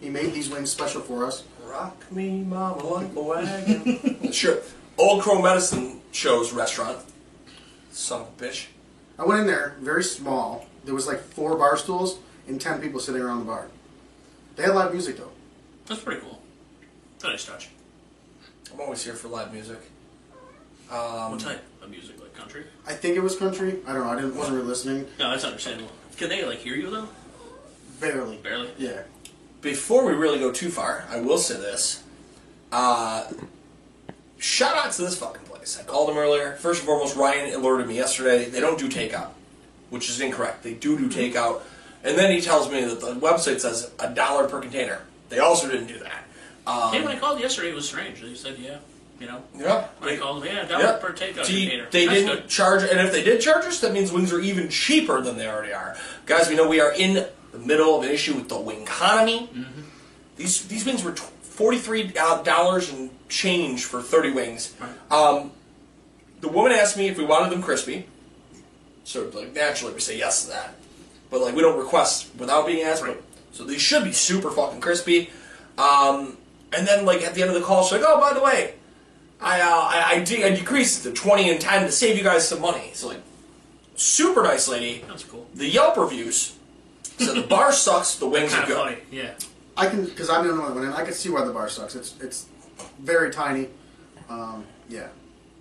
He made these wings special for us. Rock me, mama, like a wagon. sure. Old Crow Medicine Show's restaurant. Son of a bitch. I went in there, very small. There was like four bar stools and ten people sitting around the bar. They had live music though. That's pretty cool. That's a nice touch. I'm always here for live music. what um, type of music? Like country? I think it was country. I don't know. I didn't wasn't really listening. No, that's understandable. Can they like hear you though? Barely. Barely. Yeah. Before we really go too far, I will say this. Uh, shout out to this fucking place. I called them earlier. First and foremost, Ryan alerted me yesterday. They don't do takeout, which is incorrect. They do do takeout. And then he tells me that the website says a dollar per container. They also didn't do that. Um, Hey, when I called yesterday, it was strange. They said, yeah, you know. yeah. When I called them, yeah, dollar Yeah. per takeout See, container. They That's didn't good. charge, and if they did charge us, that means wings are even cheaper than they already are. Guys, we know we are in the middle of an issue with the wing economy. Mm-hmm. These these wings were forty three dollars and change for thirty wings. Um, the woman asked me if we wanted them crispy, so like naturally we say yes to that. But like we don't request without being asked. Right. But, so these should be super fucking crispy. Um, and then like at the end of the call, she's like, "Oh, by the way, I uh, I, I, de- I decreased it to twenty and ten to save you guys some money." So like, super nice lady. That's cool. The Yelp reviews said the bar sucks, the wings are Kind of good. funny. Yeah. I can because I'm the only one that went in. I can see why the bar sucks. It's it's very tiny. Um, yeah.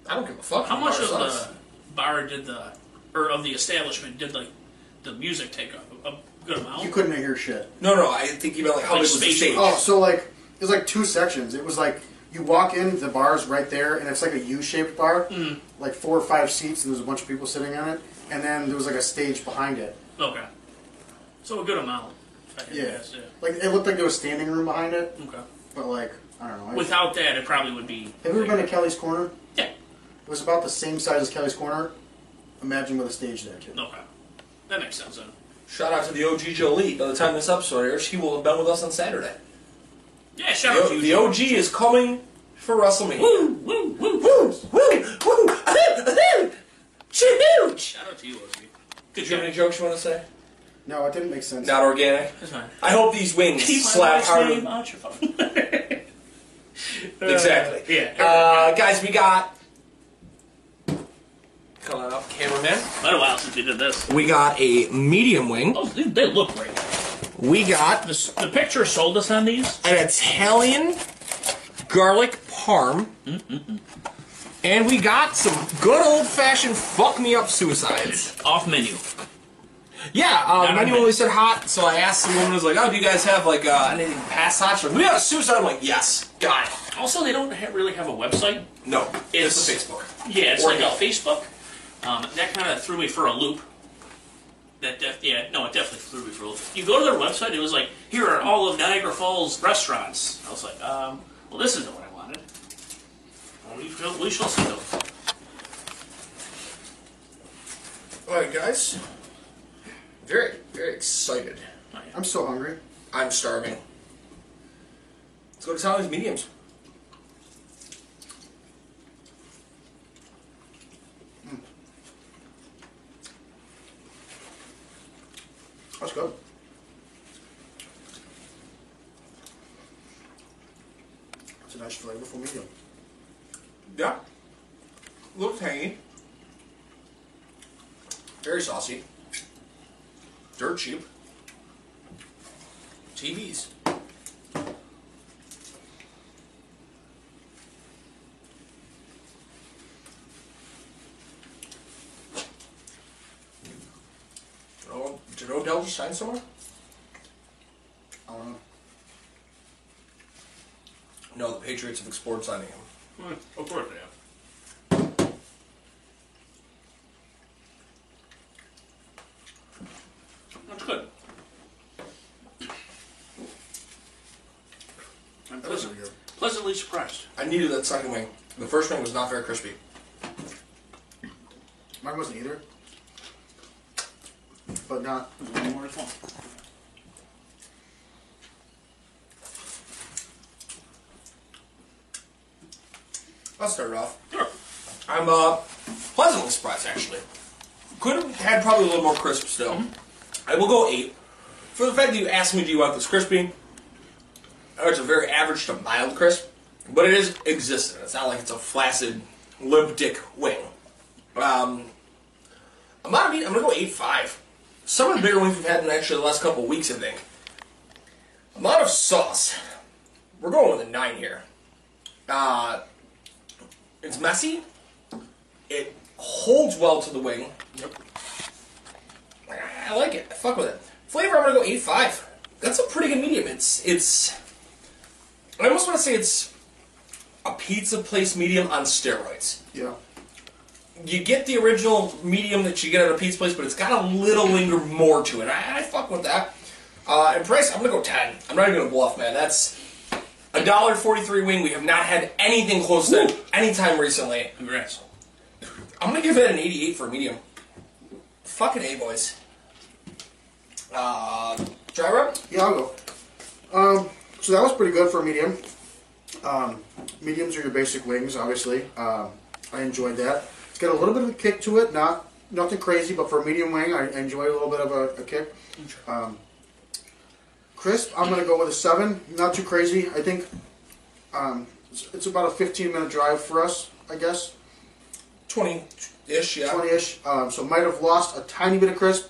I don't give a fuck. How if much the of bar sucks. the bar did the, or of the establishment did like the music take up? A good amount. You couldn't hear shit. No, no, I think you meant like how Like big was the space stage? Oh, so like it was like two sections. It was like you walk in, the bar's right there, and it's like a U-shaped bar, like four or five seats, and there's a bunch of people sitting on it, and then there was like a stage behind it. Okay. So a good amount. I can Yeah, guess, yeah. like it looked like there was standing room behind it, Okay. but like I don't know. I- Without that, it probably would be. have you ever been to Kelly's Corner? Yeah. It was about the same size as Kelly's Corner. Imagine with a stage there too. Okay. That makes sense then. Shout out to the OG Jolie. By the time this episode airs, he will have been with us on Saturday. Yeah, shout out The, to the you. OG is coming for WrestleMania. Woo, woo, woo. woo, woo, woo, ahoo, ahoo, choo-hoo. Shout out to you, OG. Good Do you have job. any jokes you want to say? No, it didn't make sense. Not organic. That's fine. I hope these wings Keep my slap wife's harder. name out your phone. Exactly. yeah. Uh, guys, we got. Coming up, cameraman. Quite a while since we did this. We got a medium wing. Oh, they, they look great. We got The, the picture sold us on these. an Italian garlic parm. And we got some good old fashioned fuck me up suicides. Off menu. Yeah, uh, Not the a menu bit. only said hot, so I asked the woman, I was like, oh, do you guys have like uh, anything past hot? She's like, we got a suicide. I'm like, yes, got it. Also, they don't ha- really have a website. No, it's, It's- a Facebook. Yeah, it's Or like a Facebook. Um, that kind of threw me for a loop. That def- yeah, no, it definitely threw me for a loop. You go to their website, it was like, here are all of Niagara Falls restaurants. I was like, um, well, this isn't what I wanted. Well, we shall, we shall see though. All right, guys. Very, very excited. I'm so hungry. I'm starving. Let's go to Sally's Mediums. Mm. That's good. It's a nice flavorful medium. Yeah. A little tangy. Very saucy. Dirt cheap. TVs. Did you know just signed somewhere? I don't know. No, the Patriots have explored signing him. Hmm, Of course they have. That's good. I'm That was pleasant, really good. pleasantly surprised. I needed that second wing. The first wing was not very crispy. Mine wasn't either. But not. One more as well. I'll start it off. Sure. I'm uh, pleasantly surprised, actually. Could have had probably a little more crisp still. I will go eight. For the fact that you asked me, do you want this crispy? It's a very average to mild crisp, but it is existent. It's not like it's a flaccid, limp dick wing. Um, of meat, I'm gonna go eight five. Some of the bigger wings we've had in actually the last couple weeks, I think. Amount of sauce, we're going with a nine here. Uh, it's messy. It holds well to the wing. Yep. I like it. I fuck with it. Flavor, I'm gonna go eight five. That's a pretty good medium. It's it's. I almost want to say it's a pizza place medium on steroids. Yeah. You get the original medium that you get at a pizza place, but it's got a little linger more to it. I, I fuck with that. Uh, and price, I'm gonna go ten. I'm not even gonna bluff, man. That's a dollar forty-three wing. We have not had anything close to that any time recently. Congrats. I'm gonna give it an 88 for a medium. Fucking A, boys. Uh, dry rub? Yeah, I'll go. Um, so that was pretty good for a medium. Um, mediums are your basic wings, obviously. Um, I enjoyed that. It's got a little bit of a kick to it, not nothing crazy, but for a medium wing, I enjoy a little bit of a, a kick. Um, crisp, I'm going to go with a seven. Not too crazy. I think um, it's, it's about a 15 minute drive for us, I guess. 20-ish, yeah. 20-ish. Um, so might have lost a tiny bit of crisp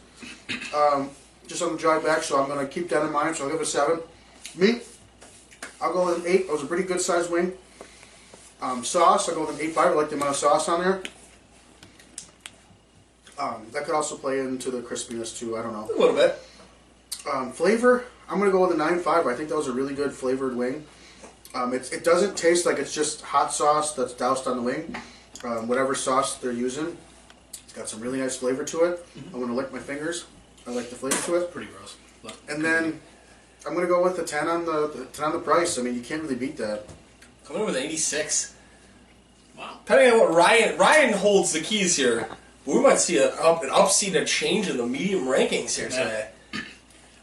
um, just on the drive back. So I'm going to keep that in mind. So I'll give it a seven. Meat, I'll go with an eight. It was a pretty good sized wing. Um, sauce, I'll go with an eight five. I like the amount of sauce on there. Um, that could also play into the crispiness too. I don't know. A little bit. Um, flavor, I'm gonna go with a nine five. I think that was a really good flavored wing. Um, it's, it doesn't taste like it's just hot sauce that's doused on the wing. Um, whatever sauce they're using, it's got some really nice flavor to it. I'm gonna lick my fingers. I like the flavor to it. Pretty gross. And then I'm gonna go with the ten on the, the ten on the price. I mean, you can't really beat that. Coming in with 86. wow. Depending on what Ryan... Ryan holds the keys here. We might see a, up, an upseat, a change in the medium rankings here today.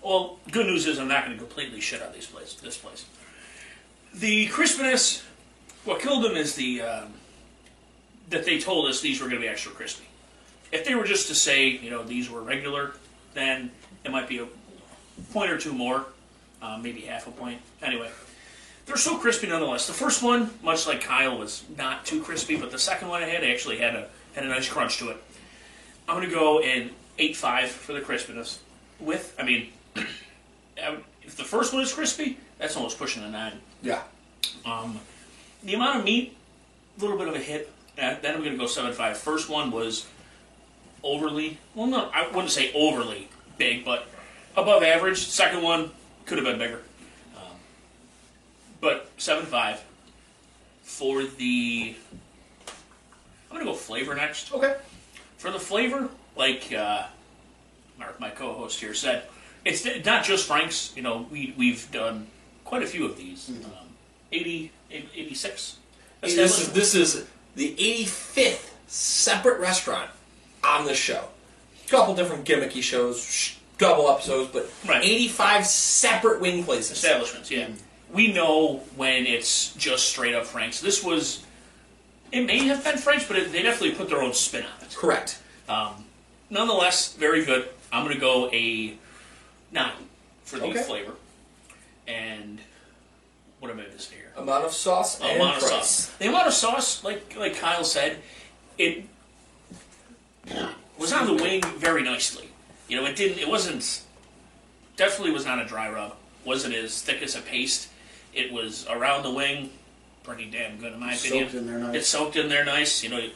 Well, good news is I'm not going to completely shit on these place, this place. The crispiness, what killed them is the um, that they told us these were going to be extra crispy. If they were just to say, you know, these were regular, then it might be a point or two more, uh, maybe half a point. Anyway, they're so crispy nonetheless. The first one, much like Kyle, was not too crispy, but the second one I had actually had a had a nice crunch to it. I'm gonna go in eight five for the crispiness. With, I mean, if the first one is crispy, that's almost pushing a nine. Yeah. Um, the amount of meat, a little bit of a hit. Uh, then I'm gonna go seven five. First one was overly, well, no, I wouldn't say overly big, but above average. Second one could have been bigger, um, but seven five for the. I'm gonna go flavor next. Okay. For the flavor, like uh, Mark, my co-host here said, it's not just Frank's. You know, we we've done quite a few of these. Um, 80, 86. This is, this is the 85th separate restaurant on the show. A couple different gimmicky shows, sh- double episodes, but Right. 85 separate wing places. establishments. Yeah, we know when it's just straight up Frank's. This was. It may have been Frank's, but it, they definitely put their own spin on it. Correct. Um, nonetheless, very good. I'm going to go a nine for the Okay. flavor. And what am I say here? Amount of sauce and amount of sauce. The amount of sauce, like like Kyle said, it was on the wing very nicely. You know, it didn't. It wasn't. Definitely was not a dry rub. Wasn't as thick as a paste. It was around the wing, pretty damn good in my Soaked opinion. in there nice. It's soaked in there nice. You know,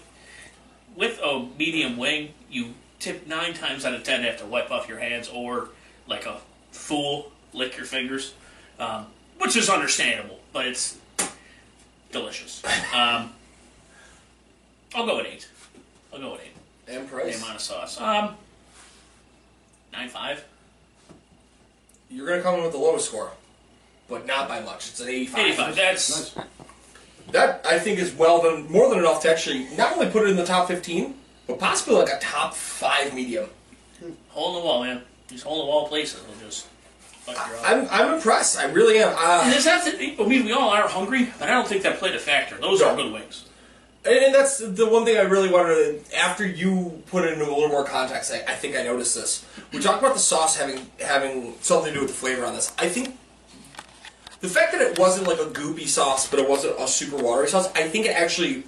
with a medium wing, you tip nine times out of ten have to wipe off your hands or, like a fool, lick your fingers, um, which is understandable, but it's delicious. Um, I'll go with eight. I'll go with eight. And The price. amount of sauce. Um, nine five. You're gonna come in with the lowest score, but not by much. It's an 85. 85. That's Nice. That I think is well than more than enough to actually not only put it in the top 15, but possibly like a top five medium. hole in the wall, man. These hole in the wall places will just fuck your up. I'm I'm impressed. I really am. And Uh, it's not that, I mean, we all are hungry, but I don't think that played a factor. Those are No. good wings. And, and that's the one thing I really wanted to. After you put it into a little more context, I, I think I noticed this. We talked about the sauce having having something to do with the flavor on this. I think the fact that it wasn't like a goopy sauce, but it wasn't a super watery sauce. I think it actually.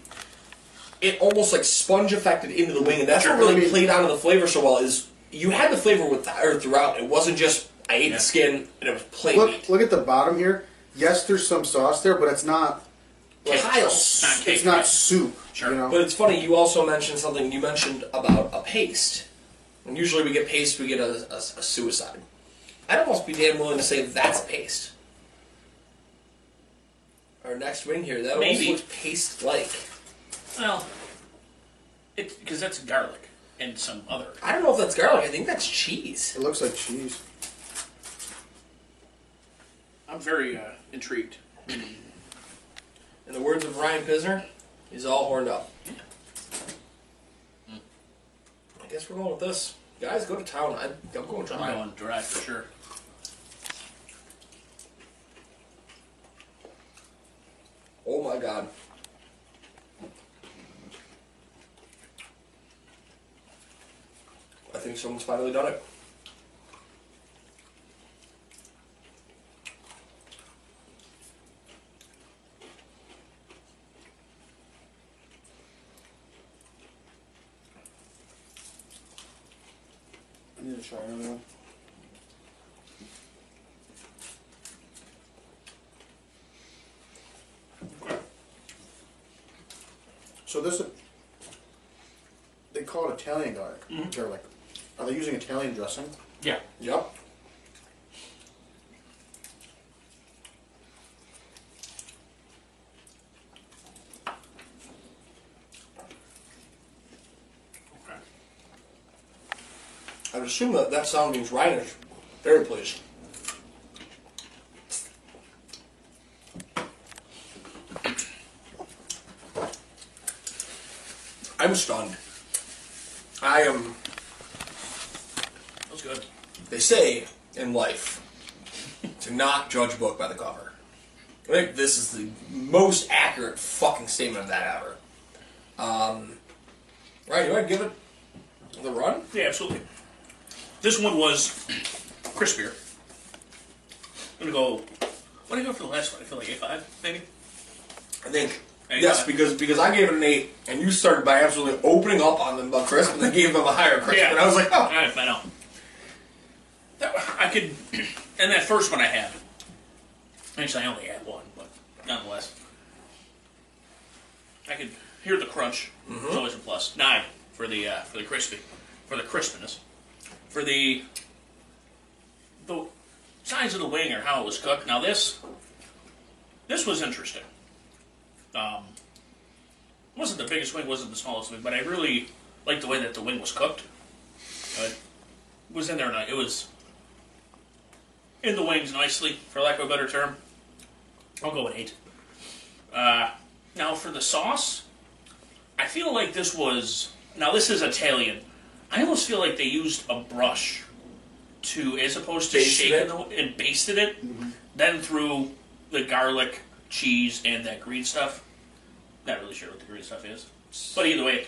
It almost like sponge affected into the wing, and that's Sure. what really I mean- played onto the flavor so well. Is you had the flavor with or throughout. It wasn't just I ate Yeah. the skin and it was plain meat. Look, look at the bottom here. Yes, there's some sauce there, but it's not. Like Not cake, It's not right? soup. Sure. You know? But it's funny, you also mentioned something, you mentioned about a paste. And usually we get paste, we get a, a, a suicide. I'd almost be damn willing to say that's a paste. Our next wing here, that almost Maybe. looks paste-like. Well, it's because that's garlic and some other. I don't know if that's garlic, I think that's cheese. it looks like cheese. I'm very uh, intrigued. In the words of Ryan Pisner, he's all horned up. Hmm. I guess we're going with this. Guys, go to town. I, I'm going I'm dry. going dry for sure. Oh my god. I think someone's finally done it. Try another one. So this, they call it Italian garlic. Mm-hmm. Garlic. Are they using Italian dressing? Yeah. Yep. I would assume that that sound means is very pleased. I'm stunned. I am That was good. they say in life to not judge a book by the cover. I think this is the most accurate fucking statement of that ever. Um, right, you want to give it the run? Yeah, absolutely. This one was crispier. I'm gonna go. What did I go for the last one? I feel like A5, maybe? I think. Hey, yes, because because I gave it an eight, and you started by absolutely opening up on them, but crisp, and then gave them a higher crisp, Yeah. and I was like, oh, I, I know. That, I could. And that first one I had. Actually, I only had one, but nonetheless. I could hear the crunch. It's always a plus. Nine for the uh, for the crispy, for the crispiness, for the the size of the wing or how it was cooked. Now this this was interesting. Um, wasn't the biggest wing, wasn't the smallest wing, but I really liked the way that the wing was cooked. It was in there. It was in the wings nicely, for lack of a better term. I'll go with eight. Uh, now for the sauce, I feel like this was now this is Italian. I almost feel like they used a brush to, as opposed to Basted shaking it? the, and basted it, then threw the garlic, cheese, and that green stuff. Not really sure what the green stuff is, but either way,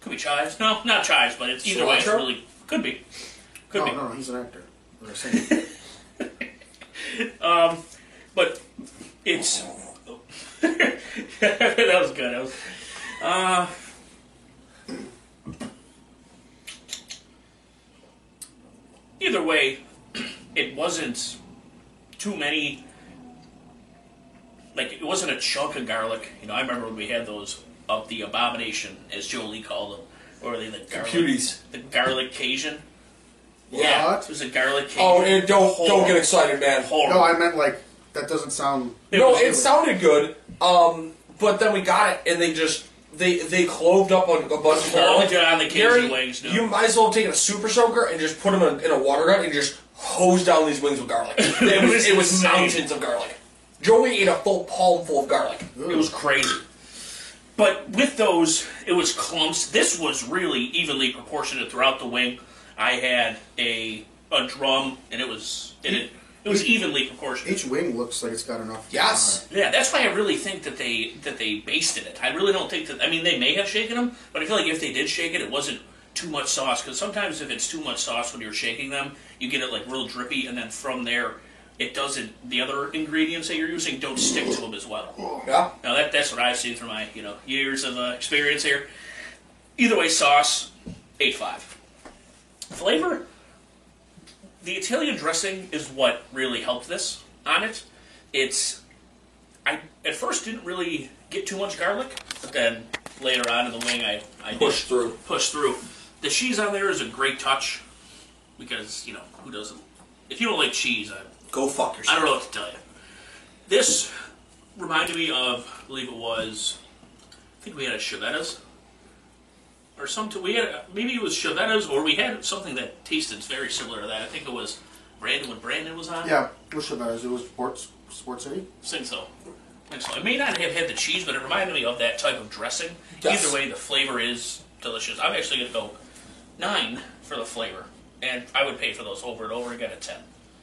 could be chives. No, not chives, but it's either way. It's Cilantro? really could be. Could no, be. no, no, he's an actor. Singer. But it's that was good. That was, uh, Either way, it wasn't too many. Like it wasn't a chunk of garlic. You know, I remember when we had those of the abomination, as Jolie called them, or they the garlic, cuties. the garlic Cajun. What? it was a garlic Cajun. Oh, and don't don't get excited, man. Horrible. No, I meant like that doesn't sound. No, was- it sounded good. Um, but then we got it, and they just they they cloved up on a bunch of garlic. on the Gary, wings, no. You might as well have taken a super soaker and just put them in a, in a water gun and just hose down these wings with garlic. It was, was it was mountains of garlic. Joey ate a full palm full of garlic. It was crazy. But with those, it was clumps. This was really evenly proportionate throughout the wing. I had a a drum, and it was and it it was evenly proportionate. Each wing looks like it's got enough. Yes. Yeah, that's why I really think that they that they basted it. I really don't think that. I mean, they may have shaken them, but I feel like if they did shake it, it wasn't too much sauce. Because sometimes if it's too much sauce when you're shaking them, you get it like real drippy, and then from there, it doesn't. The other ingredients that you're using don't stick to them as well. Yeah. Now that that's what I've seen through my you know years of uh, experience here. Either way, sauce eight five. Flavor. The Italian dressing is what really helped this on it. It's I at first didn't really get too much garlic, but then later on in the wing I I Push through. push through. The cheese on there is a great touch because you know who doesn't. If you don't like cheese, I Go fuck yourself. I don't know what to tell you. This reminded me of, I believe it was, I think we had a Chiavetta's. Or some, we had, maybe it was Chiavetta's, or we had something that tasted very similar to that. I think it was Brandon, when Brandon was on. Yeah, what's the matter? It was Sports Sports City. I think so. I think so. It may not have had the cheese, but it reminded me of that type of dressing. Yes. Either way, the flavor is delicious. I'm actually going to go nine for the flavor, and I would pay for those over and over again at ten.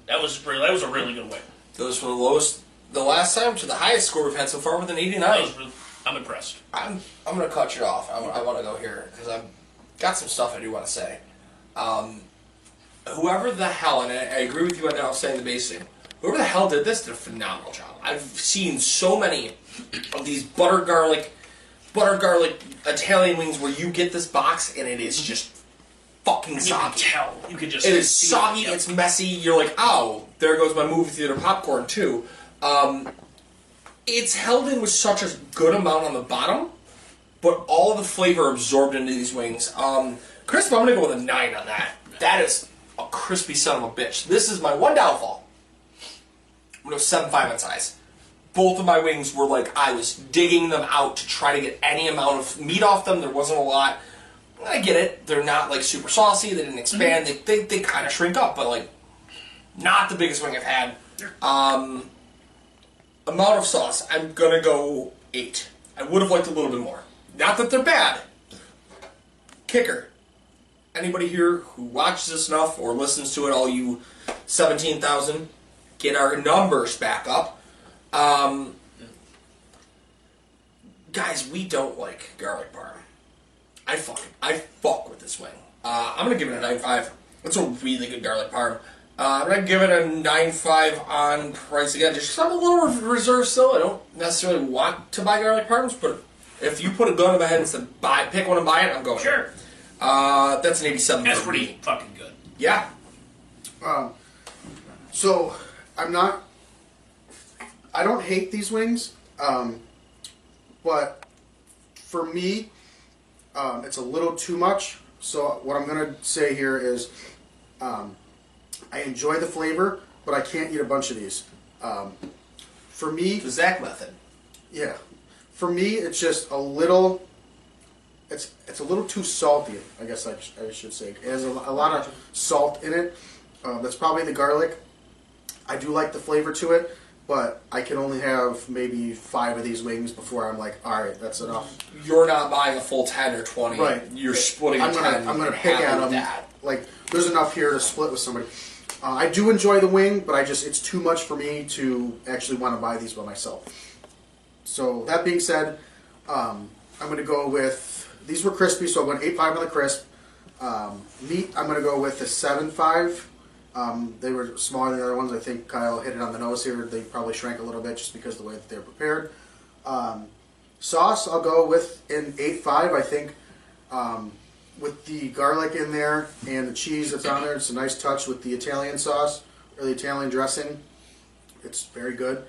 That was really, that was a really good way. Goes from the lowest the last time to the highest score we've had so far with an That 89. was really, I'm impressed. I'm I'm gonna cut you off. I, I want to go here because I've got some stuff I do want to say. Um, whoever the hell, and I, I agree with you on now saying the basing. Whoever the hell did this did a phenomenal job. I've seen so many of these butter garlic, butter garlic Italian wings where you get this box and it is just fucking You can soggy. tell. You can just It is soggy. Yep. It's messy. You're like, oh, there goes my movie theater popcorn too. Um, it's held in with such a good amount on the bottom, but all the flavor absorbed into these wings. Um, crisp, I'm gonna go with a nine on that. That is a crispy son of a bitch. This is my one downfall. I'm gonna go seven five on size. Both of my wings were like I was digging them out to try to get any amount of meat off them. There wasn't a lot. I get it. They're not like super saucy. They didn't expand. They, they, they kind of shrink up, but like not the biggest wing I've had. Um, amount of sauce, I'm gonna go eight. I would have liked a little bit more. Not that they're bad. Kicker. Anybody here who watches this enough or listens to it, all you 17,000, get our numbers back up. Um, guys, we don't like garlic parm. I fuck I fuck with this wing. Uh, I'm gonna give it a nine five. It's a really good garlic parm. Uh, I'm gonna give it a nine five on price again, just 'cause I'm a little re- reserved still. I don't necessarily want to buy garlic parms, but if you put a gun in my head and said buy, pick one and buy it, I'm going. Sure. Uh, that's an 87. That's for me. pretty fucking good. Yeah. Um, so I'm not. I don't hate these wings, um, but for me, um, it's a little too much. So what I'm gonna say here is, um, I enjoy the flavor, but I can't eat a bunch of these. Um, for me, The Zach method. yeah. For me, it's just a little. It's it's a little too salty. I guess I, I should say. It has a, a lot of salt in it. Um, that's probably the garlic. I do like the flavor to it, but I can only have maybe five of these wings before I'm like, all right, that's enough. You're not buying a full 10 or 20. Right. You're splitting I'm gonna 10. I'm gonna pick at them. That. Like there's enough here to split with somebody. Uh, I do enjoy the wing, but I just it's too much for me to actually want to buy these by myself. So that being said, um, I'm going to go with these were crispy, so I went eight five on the crisp. Um, meat, I'm going to go with the seven five. Um, they were smaller than the other ones. I think Kyle hit it on the nose here. They probably shrank a little bit just because of the way that they're prepared. Um, sauce, I'll go with an eight five. I think Um, with the garlic in there and the cheese that's on there, it's a nice touch with the Italian sauce or the Italian dressing. It's very good.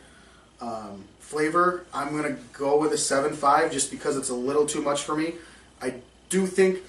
Um, flavor, I'm gonna go with a seven five just because it's a little too much for me. I do think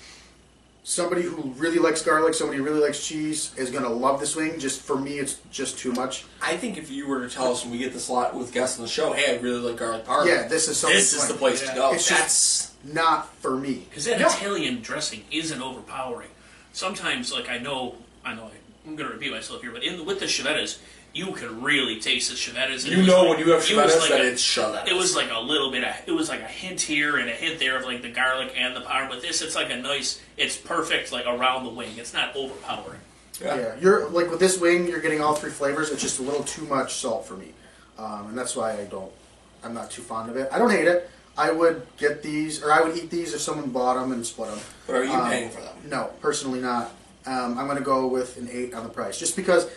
somebody who really likes garlic, somebody who really likes cheese, is gonna love this wing. Just for me, it's just too much. I think if you were to tell us when we get this a lot with guests on the show, hey, I really like garlic parm. Yeah, this is something. this is the like- place to go. It's just- That's Not for me. Because that Yeah. Italian dressing isn't overpowering. Sometimes, like I know, I know, I'm going to repeat myself here, but in with the Chiavetta's, you can really taste the Chiavetta's. and you it was know like- when you have it was Chiavetta's like that a- it's Chiavetta's. It was like a little bit of, it was like a hint here and a hint there of like the garlic and the parm. But this, it's like a nice, it's perfect, like around the wing. It's not overpowering. Yeah. you're like with this wing, you're getting all three flavors. It's just a little too much salt for me, um, and that's why I don't. I'm not too fond of it. I don't hate it. I would get these, or I would eat these if someone bought them and split them. But are you Um, paying for them? No, personally not. Um, I'm going to go with an eight on the price, just because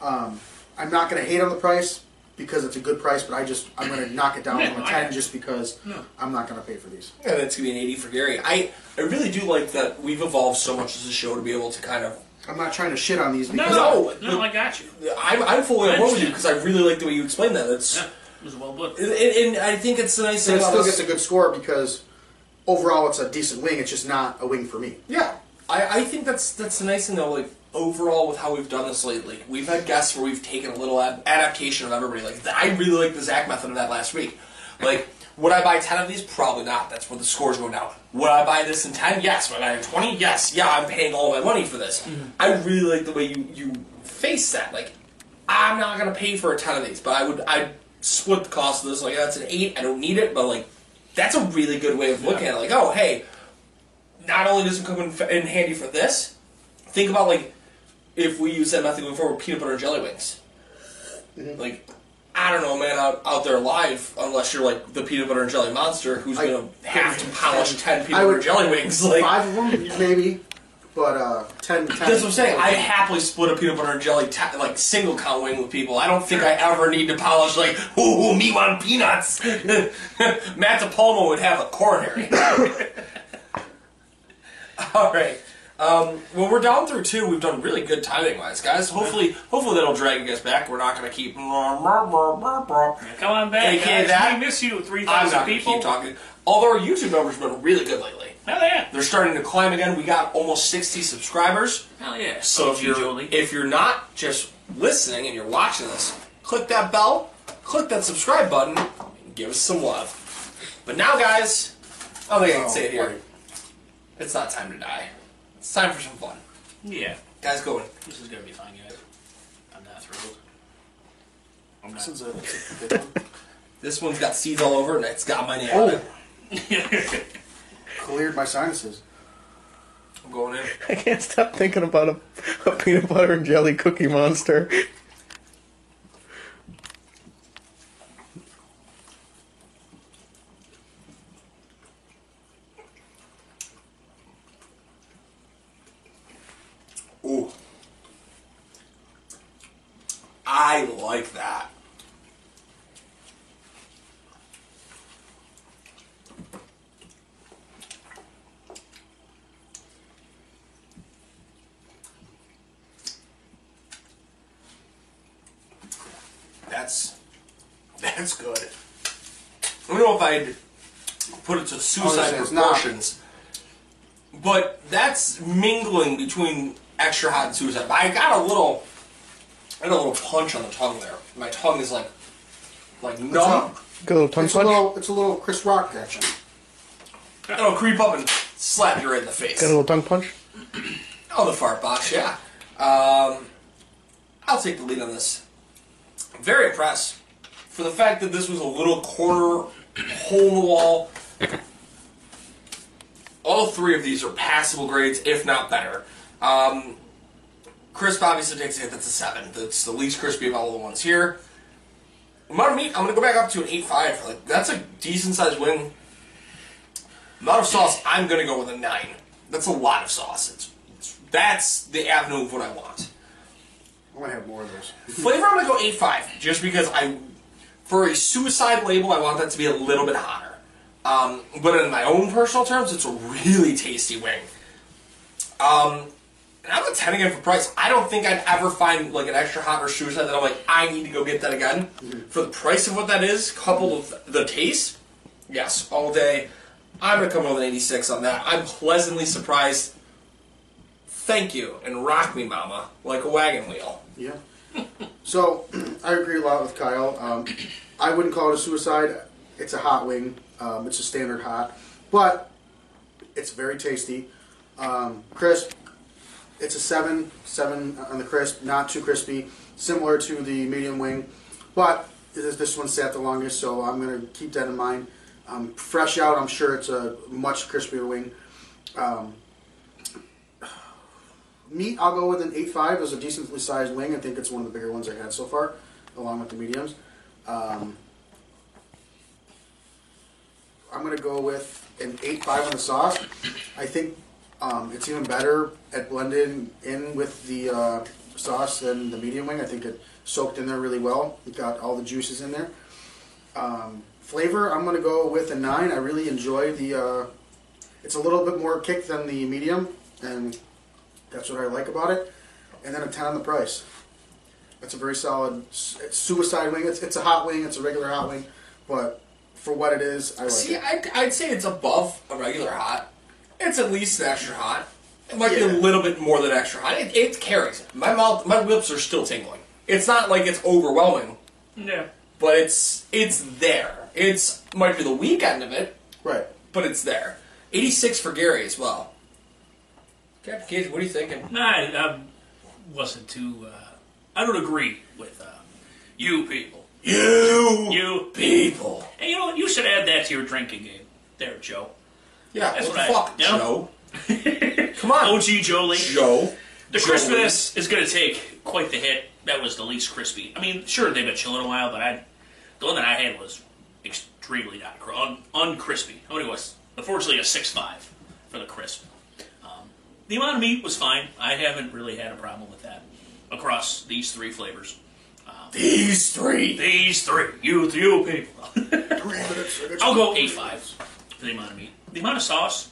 um, I'm not going to hate on the price because it's a good price, but I just I'm going to knock it down Yeah, from a I- ten just because No. I'm not going to pay for these. And that's gonna be an eighty for Gary. I I really do like that we've evolved so much as a show to be able to kind of. I'm not trying to shit on these No, because No, no, I got you. I'm, I'm fully on board with you because I really like the way you explained that. It's Yeah, it was well put. and, and I think it's a nice thing it about still us- gets a good score because overall it's a decent wing. It's just not a wing for me. Yeah, I, I think that's that's a nice thing though. Like overall, with how we've done this lately, we've had guests where we've taken a little ad- adaptation of everybody. Like I really like the Zach method of that last week. Like, would I buy ten of these? Probably not. That's where the scores go down. Would I buy this in ten? Yes. Would I buy twenty? Yes. Yeah, I'm paying all my money for this. Mm-hmm. I really like the way you you face that. Like, I'm not gonna pay for a ton of these, but I would I split the cost of this. Like that's an eight. I don't need it, but like that's a really good way of looking at it. Like, oh hey, not only does it come in, in handy for this, think about like if we use that method going forward, peanut butter and jelly wings. Like, I don't know, man, out, out there live, unless you're like the peanut butter and jelly monster who's gonna have to polish ten peanut I butter and jelly wings. Like, Five of them maybe, but uh, ten. 10 that's what I'm saying. I happily split a peanut butter and jelly like single count wing with people. I don't think I ever need to polish like, ooh, me want peanuts. Matt DePalma would have a coronary. All right. Um, well, we're down through two. We've done really good timing wise, guys. Hopefully, hopefully that'll drag you guys back. We're not going to keep. Come on back, Hey, guys. that- we miss you, three not people. keep talking. Although our YouTube numbers have been really good lately. Hell yeah, They're starting to climb again. We got almost 60 subscribers. hell yeah. So Oh, if you're Jolie. if you're not just listening and you're watching this, click that bell, click that subscribe button, and give us some love. But now, guys, I don't think I can say it here. It's not time to die. It's time for some fun. yeah, Guys, go in. this is gonna be fun, guys. I'm not thrilled. I'm not. This is a, a big one. This one's got seeds all over it, and it's got my name Oh. on it. Oh. Cleared my sinuses. I'm going in. I can't stop thinking about a, a peanut butter and jelly cookie monster. Ooh. I like that. That's that's good. I don't know if I'd put it to suicide it's not. proportions, but that's mingling between extra hot and suicide. I got a little, I got a little punch on the tongue there. My tongue is like, like numb. Got a little tongue It's a little, it's a little Chris Rock action. It'll creep up and slap you right in the face. Got a little tongue punch. Oh, the fart box, yeah. Um, I'll take the lead on this. Very impressed for the fact that this was a little corner hole in the wall. All three of these are passable grades, if not better. Um, crisp obviously takes a hit. That's a seven. That's the least crispy of all the ones here. Amount of meat, I'm gonna go back up to an eight five. Like that's a decent sized wing. Amount of sauce, I'm gonna go with a nine. That's a lot of sauce. It's, it's that's the avenue of what I want. I'm gonna have more of those. Flavor, I'm gonna go eight five, just because I, for a suicide label, I want that to be a little bit hotter. Um, but in my own personal terms, it's a really tasty wing. Um, and I'm a 10 again for price. I don't think I'd ever find like an extra hot or suicide that I'm like, I need to go get that again. For the price of what that is, coupled with the taste, yes, all day. I'm gonna come with an 86 on that. I'm pleasantly surprised. Thank you, and rock me, mama, like a wagon wheel. Yeah. So I agree a lot with Kyle. Um, I wouldn't call it a suicide. It's a hot wing. Um, it's a standard hot, but it's very tasty. Um, crisp. It's a seven, seven on the crisp. Not too crispy. Similar to the medium wing, but this, one sat the longest, so I'm gonna keep that in mind. Um, fresh out, I'm sure it's a much crispier wing. Um, meat, I'll go with an 8.5 as a decently sized wing. I think it's one of the bigger ones I've had so far, along with the mediums. Um, I'm going to go with an 8.5 on the sauce. I think um, it's even better at blending in with the uh, sauce than the medium wing. I think it soaked in there really well. It got all the juices in there. Um, flavor, I'm going to go with a 9. I really enjoy the. Uh, it's a little bit more kick than the medium, and that's what I like about it. And then a 10 on the price. It's a very solid it's suicide wing. It's, it's a hot wing. It's a regular hot wing. But for what it is, I like See, it. I'd, I'd say it's above a regular hot. It's at least an extra hot. It might be a little bit more than extra hot. It, it carries it. My mouth, my lips are still tingling. It's not like it's overwhelming, Yeah. but it's it's there. It's might be the weak end of it, Right. but it's there. 86 for Gary as well. Captain Cage, what are you thinking? Nah, I, I wasn't too. Uh, I don't agree with uh, you people. You, You people. And you know what? You should add that to your drinking game, there, Joe. Yeah, That's what the fuck, yeah. Joe? Come on, OG Joe Lee. Joe. The crispiness is going to take quite the hit. That was the least crispy. I mean, sure they've been chilling a while, but I, the one that I had was extremely not cr- un, uncrispy. How many was? Unfortunately, a six five for the crisp. Um, the amount of meat was fine. I haven't really had a problem with that across these three flavors. These three. These three, you you people. Three minutes. I got I'll go eight five for the amount of meat. The amount of sauce,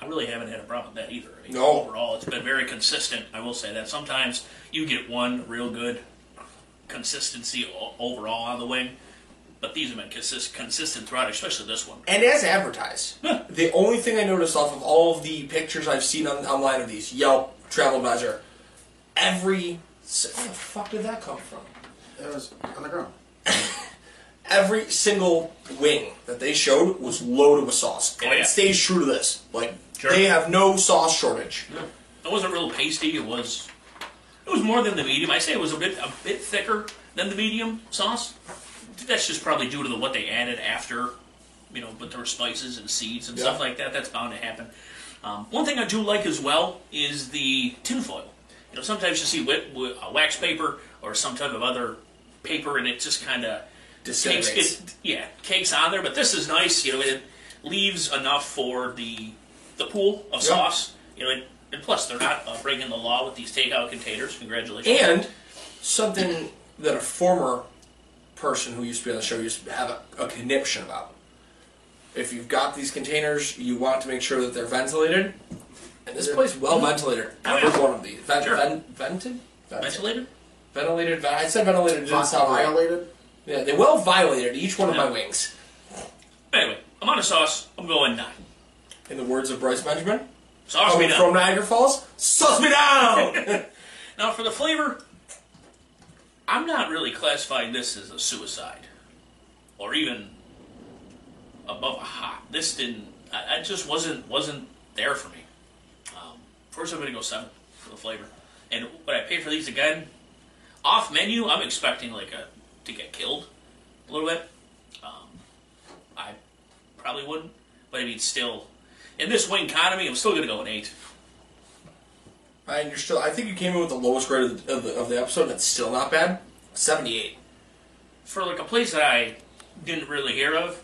I really haven't had a problem with that either. I mean, No. Overall, it's been very consistent. I will say that. Sometimes you get one real good consistency o- overall on the wing, but these have been consist- consistent throughout, especially this one. And as advertised, the only thing I noticed off of all of the pictures I've seen on, online of these Yelp, TravelAdvisor, every where the fuck did that come from? It was on the ground. Every single wing that they showed was loaded with sauce, and Oh, yeah. it stays true to this. Like Sure. they have no sauce shortage. It wasn't real pasty. It was. It was more than the medium. I say it was a bit a bit thicker than the medium sauce. That's just probably due to the, what they added after, you know, but there were spices and seeds and stuff like that. That's bound to happen. Um, one thing I do like as well is the tinfoil. You know, sometimes you see wet, wi- uh, wax paper or some type of other paper, and it just kind of takes Disintegrates. it, yeah, cakes on there. But this is nice. You know, it leaves enough for the the pool of Yeah. sauce. You know, and, and plus they're not uh, breaking the law with these takeout containers. Congratulations. And something that a former person who used to be on the show used to have a, a conniption about. If you've got these containers, you want to make sure that they're ventilated. And this place well ventilated. Oh, Every yeah. one of these. Ven- Sure. ven- vented? Vented. ventilated. Ventilated. Ven- I said ventilated. It didn't sound right. Yeah, they well violated each one of my wings. Anyway, I'm on a sauce. I'm going nine. In the words of Bryce Benjamin, Sauce me coming down. from Niagara Falls, suss me down. Now, for the flavor, I'm not really classifying this as a suicide or even above a hot. This didn't. I, I just wasn't wasn't there for me. Um, first, I'm going to go seven for the flavor. And when I pay for these again, off menu, I'm expecting like a to get killed a little bit. Um, I probably wouldn't, but I mean, still, in this wing economy, I'm still going to go an eight. and you're still. I think you came in with the lowest grade of the, of the, of the episode. That's still not bad. Seventy-eight. for like a place that I didn't really hear of.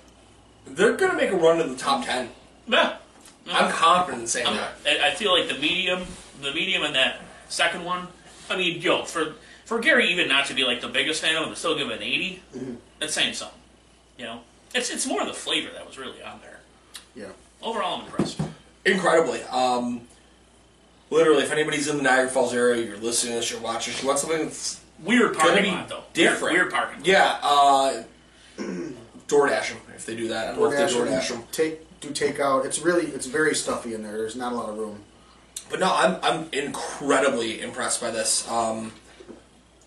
They're gonna make a run to the top ten. Yeah, I'm confident in saying I'm, that. I I feel like the medium, the medium, and that second one. I mean, yo, for for Gary even not to be like the biggest fan of it, but still give it an 80 That's saying something, you know. It's it's more of the flavor that was really on there. Yeah. Overall, I'm impressed. Incredibly. Um, literally, if anybody's in the Niagara Falls area, you're listening to this, you're watching, you want something that's Weird gonna parking lot though. different. Weird, weird parking. lot. Yeah, uh, DoorDash them if they do that. I don't know if they DoorDash, DoorDash them, them. take do takeout. It's really it's very stuffy in there. There's not a lot of room. But no, I'm I'm incredibly impressed by this. Um,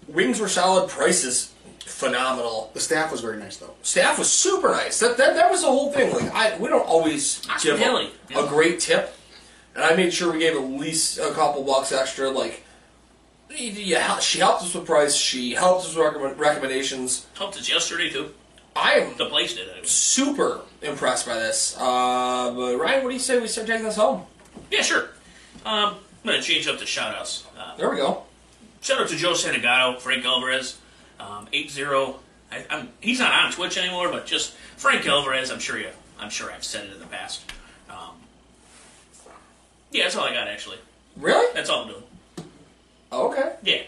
wings were solid, prices phenomenal. The staff was very nice though. Staff was super nice. That that, that was the whole thing. Like I, we don't always give a, yeah. a great tip, and I made sure we gave at least a couple bucks extra. Like, yeah, she helped us with price. She helped us with recommend, recommendations. Helped us yesterday too. I am The place did it. super impressed by this. Uh, but Ryan, what do you say we start taking this home? Yeah, sure. Um, I'm gonna change up the shout outs. Uh, There we go. Shout out to Joe Santagato, Frank Alvarez, um, eight zero. I, I'm, he's not on Twitch anymore, but just Frank Alvarez. I'm sure you. I'm sure I've said it in the past. Um, yeah, that's all I got actually. Really? That's all I'm doing. Okay. Yeah.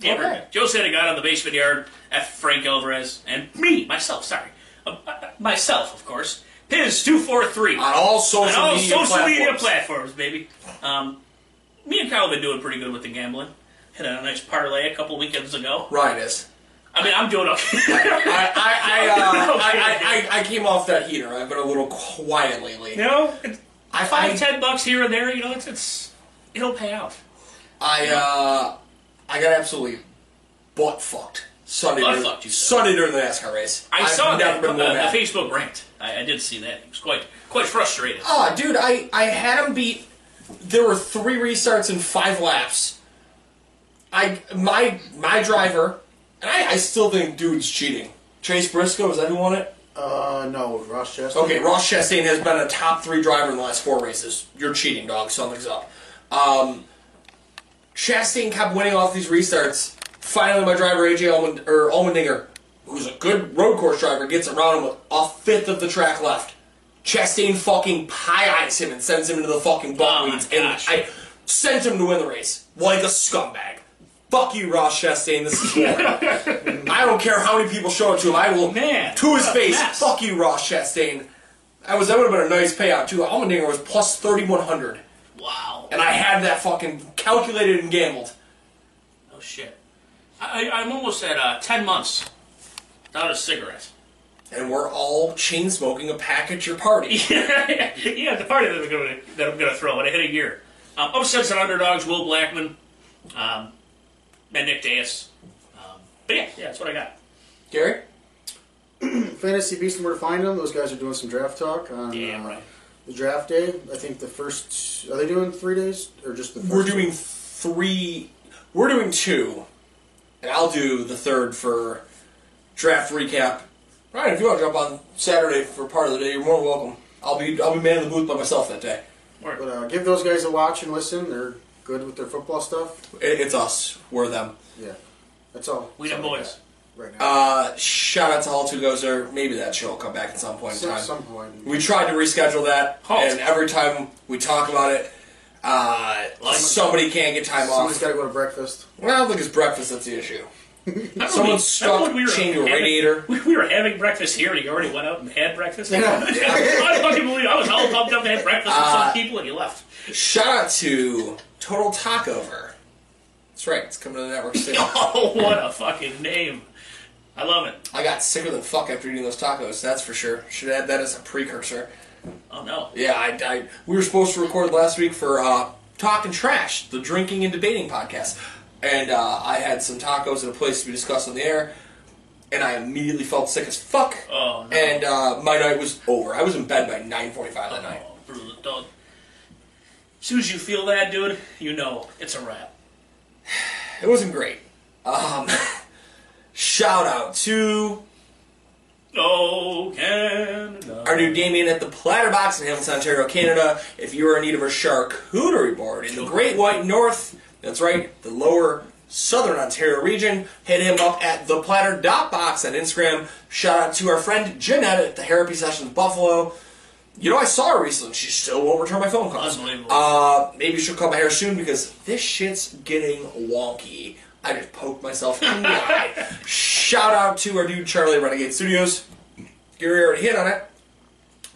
Yeah, Okay. Joe Santagato on the basement yard. F. Frank Alvarez and me myself. Sorry, uh, uh, myself of course. Piz two four three. On all social on all media social platforms. media platforms, baby. Um, me and Kyle have been doing pretty good with the gambling. Had a nice parlay a couple weekends ago. Is. I mean, I'm doing okay. I I I, uh, I, I, I came off that heater. I've been a little quiet lately. you know, it's I five, I, ten bucks here and there. You know, it's it's it'll pay out. I uh I got absolutely butt fucked Sunday. Butt during, fucked, you. Sunday during the NASCAR race. I I've saw that been uh, the. Facebook rant. I, I did see that. It was quite quite frustrated. Oh, dude, I, I had him beat. There were three restarts in five laps. I my my driver, and I, I still think dude's cheating. Chase Briscoe is that who won it? Uh, no, Ross Chastain. Okay, Ross Chastain has been a top three driver in the last four races. You're cheating, dog. Something's up. Um, Chastain kept winning off these restarts. Finally, my driver AJ Allmend- or Allmendinger, who's a good road course driver, gets around him with a fifth of the track left. Chastain fucking pie eyes him and sends him into the fucking Oh and. I sent him to win the race like a scumbag. Fuck you, Ross Chastain. This is war. I don't care how many people show it to him. I will Man, to his face. mess. Fuck you, Ross Chastain. That was that would have been a nice payout too. Allmendinger was plus thirty one hundred, Wow. and I had that fucking calculated and gambled. Oh shit. I, I- I'm almost at uh, ten months without a cigarette. And we're all chain smoking a pack at your party. yeah, the party that I'm gonna that I'm gonna throw. And I hit a year. Um, upsets and underdogs. Will Blackman, um, and Nick Diaz. Um, but yeah, yeah, that's what I got. Gary, Fantasy Beast and where to find them. Those guys are doing some draft talk on Damn uh, right. the draft day. I think the first. Are they doing three days or just the? First we're doing three. We're doing two, and I'll do the third for draft recap. Ryan, if you want to jump on Saturday for part of the day, you're more than welcome. I'll be I'll be manning the booth by myself that day. Word. But uh, give those guys a watch and listen. They're good with their football stuff. It, it's us. We're them. Yeah, that's all. We That's them boys. got Right now. Uh, shout out to all two goes there. Maybe that show will come back at some point in Some, time. some point. We tried to reschedule that, Oh. and every time we talk about it, uh, Like- somebody can't get time Somebody's off. got to go to breakfast. Well, I don't think it's breakfast that's the issue. Remember Someone's we- stuck remember we were chained a radiator. We, we were having breakfast here, and you already went out and had breakfast. I fucking believe I was all pumped up to have breakfast with Uh, some people, and you left. Shout out to Total Takeover. That's right, it's coming to the network soon. Oh, what a fucking name! I love it. I got sicker than fuck after eating those tacos, that's for sure. Should add that as a precursor. Oh no. Yeah, I, I we were supposed to record last week for uh, Talking Trash, the drinking and debating podcast, and uh, I had some tacos at a place to be discussed on the air, and I immediately felt sick as fuck. Oh no. And uh, my night was over. I was in bed by nine forty-five that night. Oh, brutal. Don't- As soon as you feel that, dude, you know it's a wrap. It wasn't great. Um, shout out to Oh, Canada. our new Damien at the Platter Box in Hamilton, Ontario, Canada. If you are in need of a charcuterie board in the Great White North, that's right, the lower southern Ontario region, hit him up at the Platter Dot Box on Instagram. Shout out to our friend Jeanette at the Therapy Sessions Buffalo. You know, I saw her recently. She still won't return my phone calls. Unbelievable. Uh, maybe she'll come my hair soon because this shit's getting wonky I just poked myself in the eye. Shout out to our dude Charlie Renegade Studios. Gary already hit on it.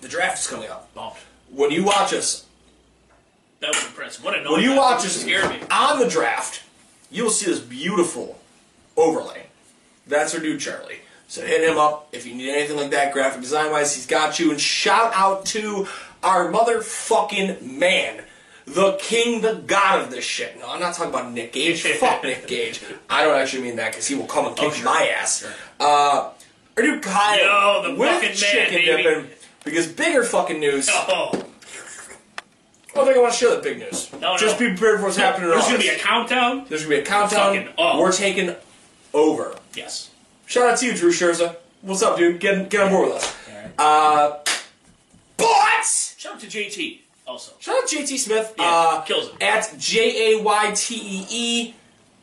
The draft is coming up. When you watch us That was impressive. What a noise. when you watch us scared me. on the draft, you'll see this beautiful overlay. That's our dude Charlie. So hit him up if you need anything like that, graphic design wise. He's got you. And shout out to our motherfucking man, the king, the god of this shit. No, I'm not talking about Nick Gage. Fuck Nick Gage. I don't actually mean that because he will come and kick Oh, sure. my ass. Uh, our dude Kyle Yo, the with fucking man, chicken baby. dipping. Because bigger fucking news. Oh, I don't think I want to share that big news. No, no. Just be prepared for what's happening. there's gonna be a countdown. There's gonna be a countdown. Fucking up. We're taking over. Yes. Shout out to you, Drew Scherza. What's up, dude? Get get on board with us. Uh, but Shout out to JT also. shout out JT Smith. Yeah, uh, kills him. At J A Y T E E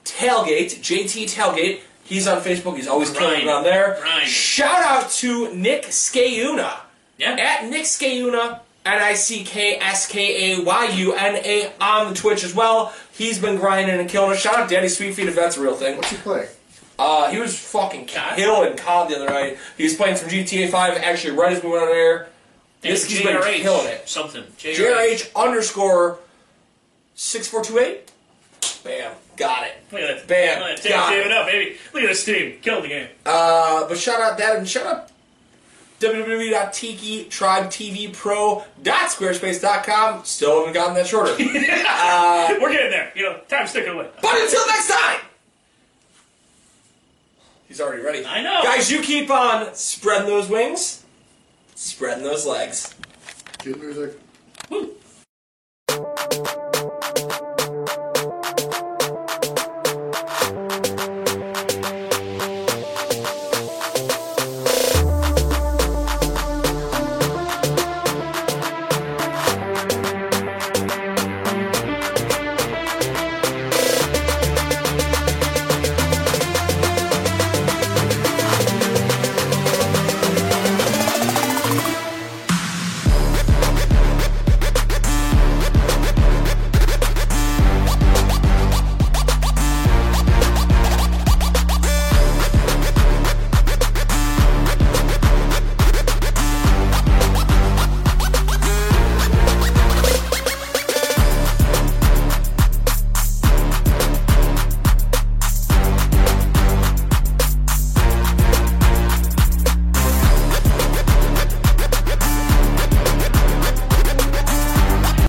Tailgate. JT Tailgate. He's on Facebook. He's always killing it on there. Grinding. Shout out to Nick Skayuna. Yeah. At Nick Skayuna. N I C K S K A Y U N A on the Twitch as well. He's been grinding and killing it. Shout out Daddy Sweetfeet if that's a real thing. What's he play? Uh, he was fucking COD? killing COD the other night. He was playing some GTA 5 actually right as we went on air. This he's been JRH, killing it. Something. JRH. JRH underscore 6428. Bam. Got it. Look at that. Bam. Look at that. Got Save it. it up, baby. Look at this team. Killed the game. Uh, but shout out that and shout out www.tikitridetv.pro.squarespace.com. Still haven't gotten that shorter. Uh, We're getting there. You know, time's ticking away. but until next time! He's already ready. I know. Guys, you keep on spreading those wings, spreading those legs. Cue music.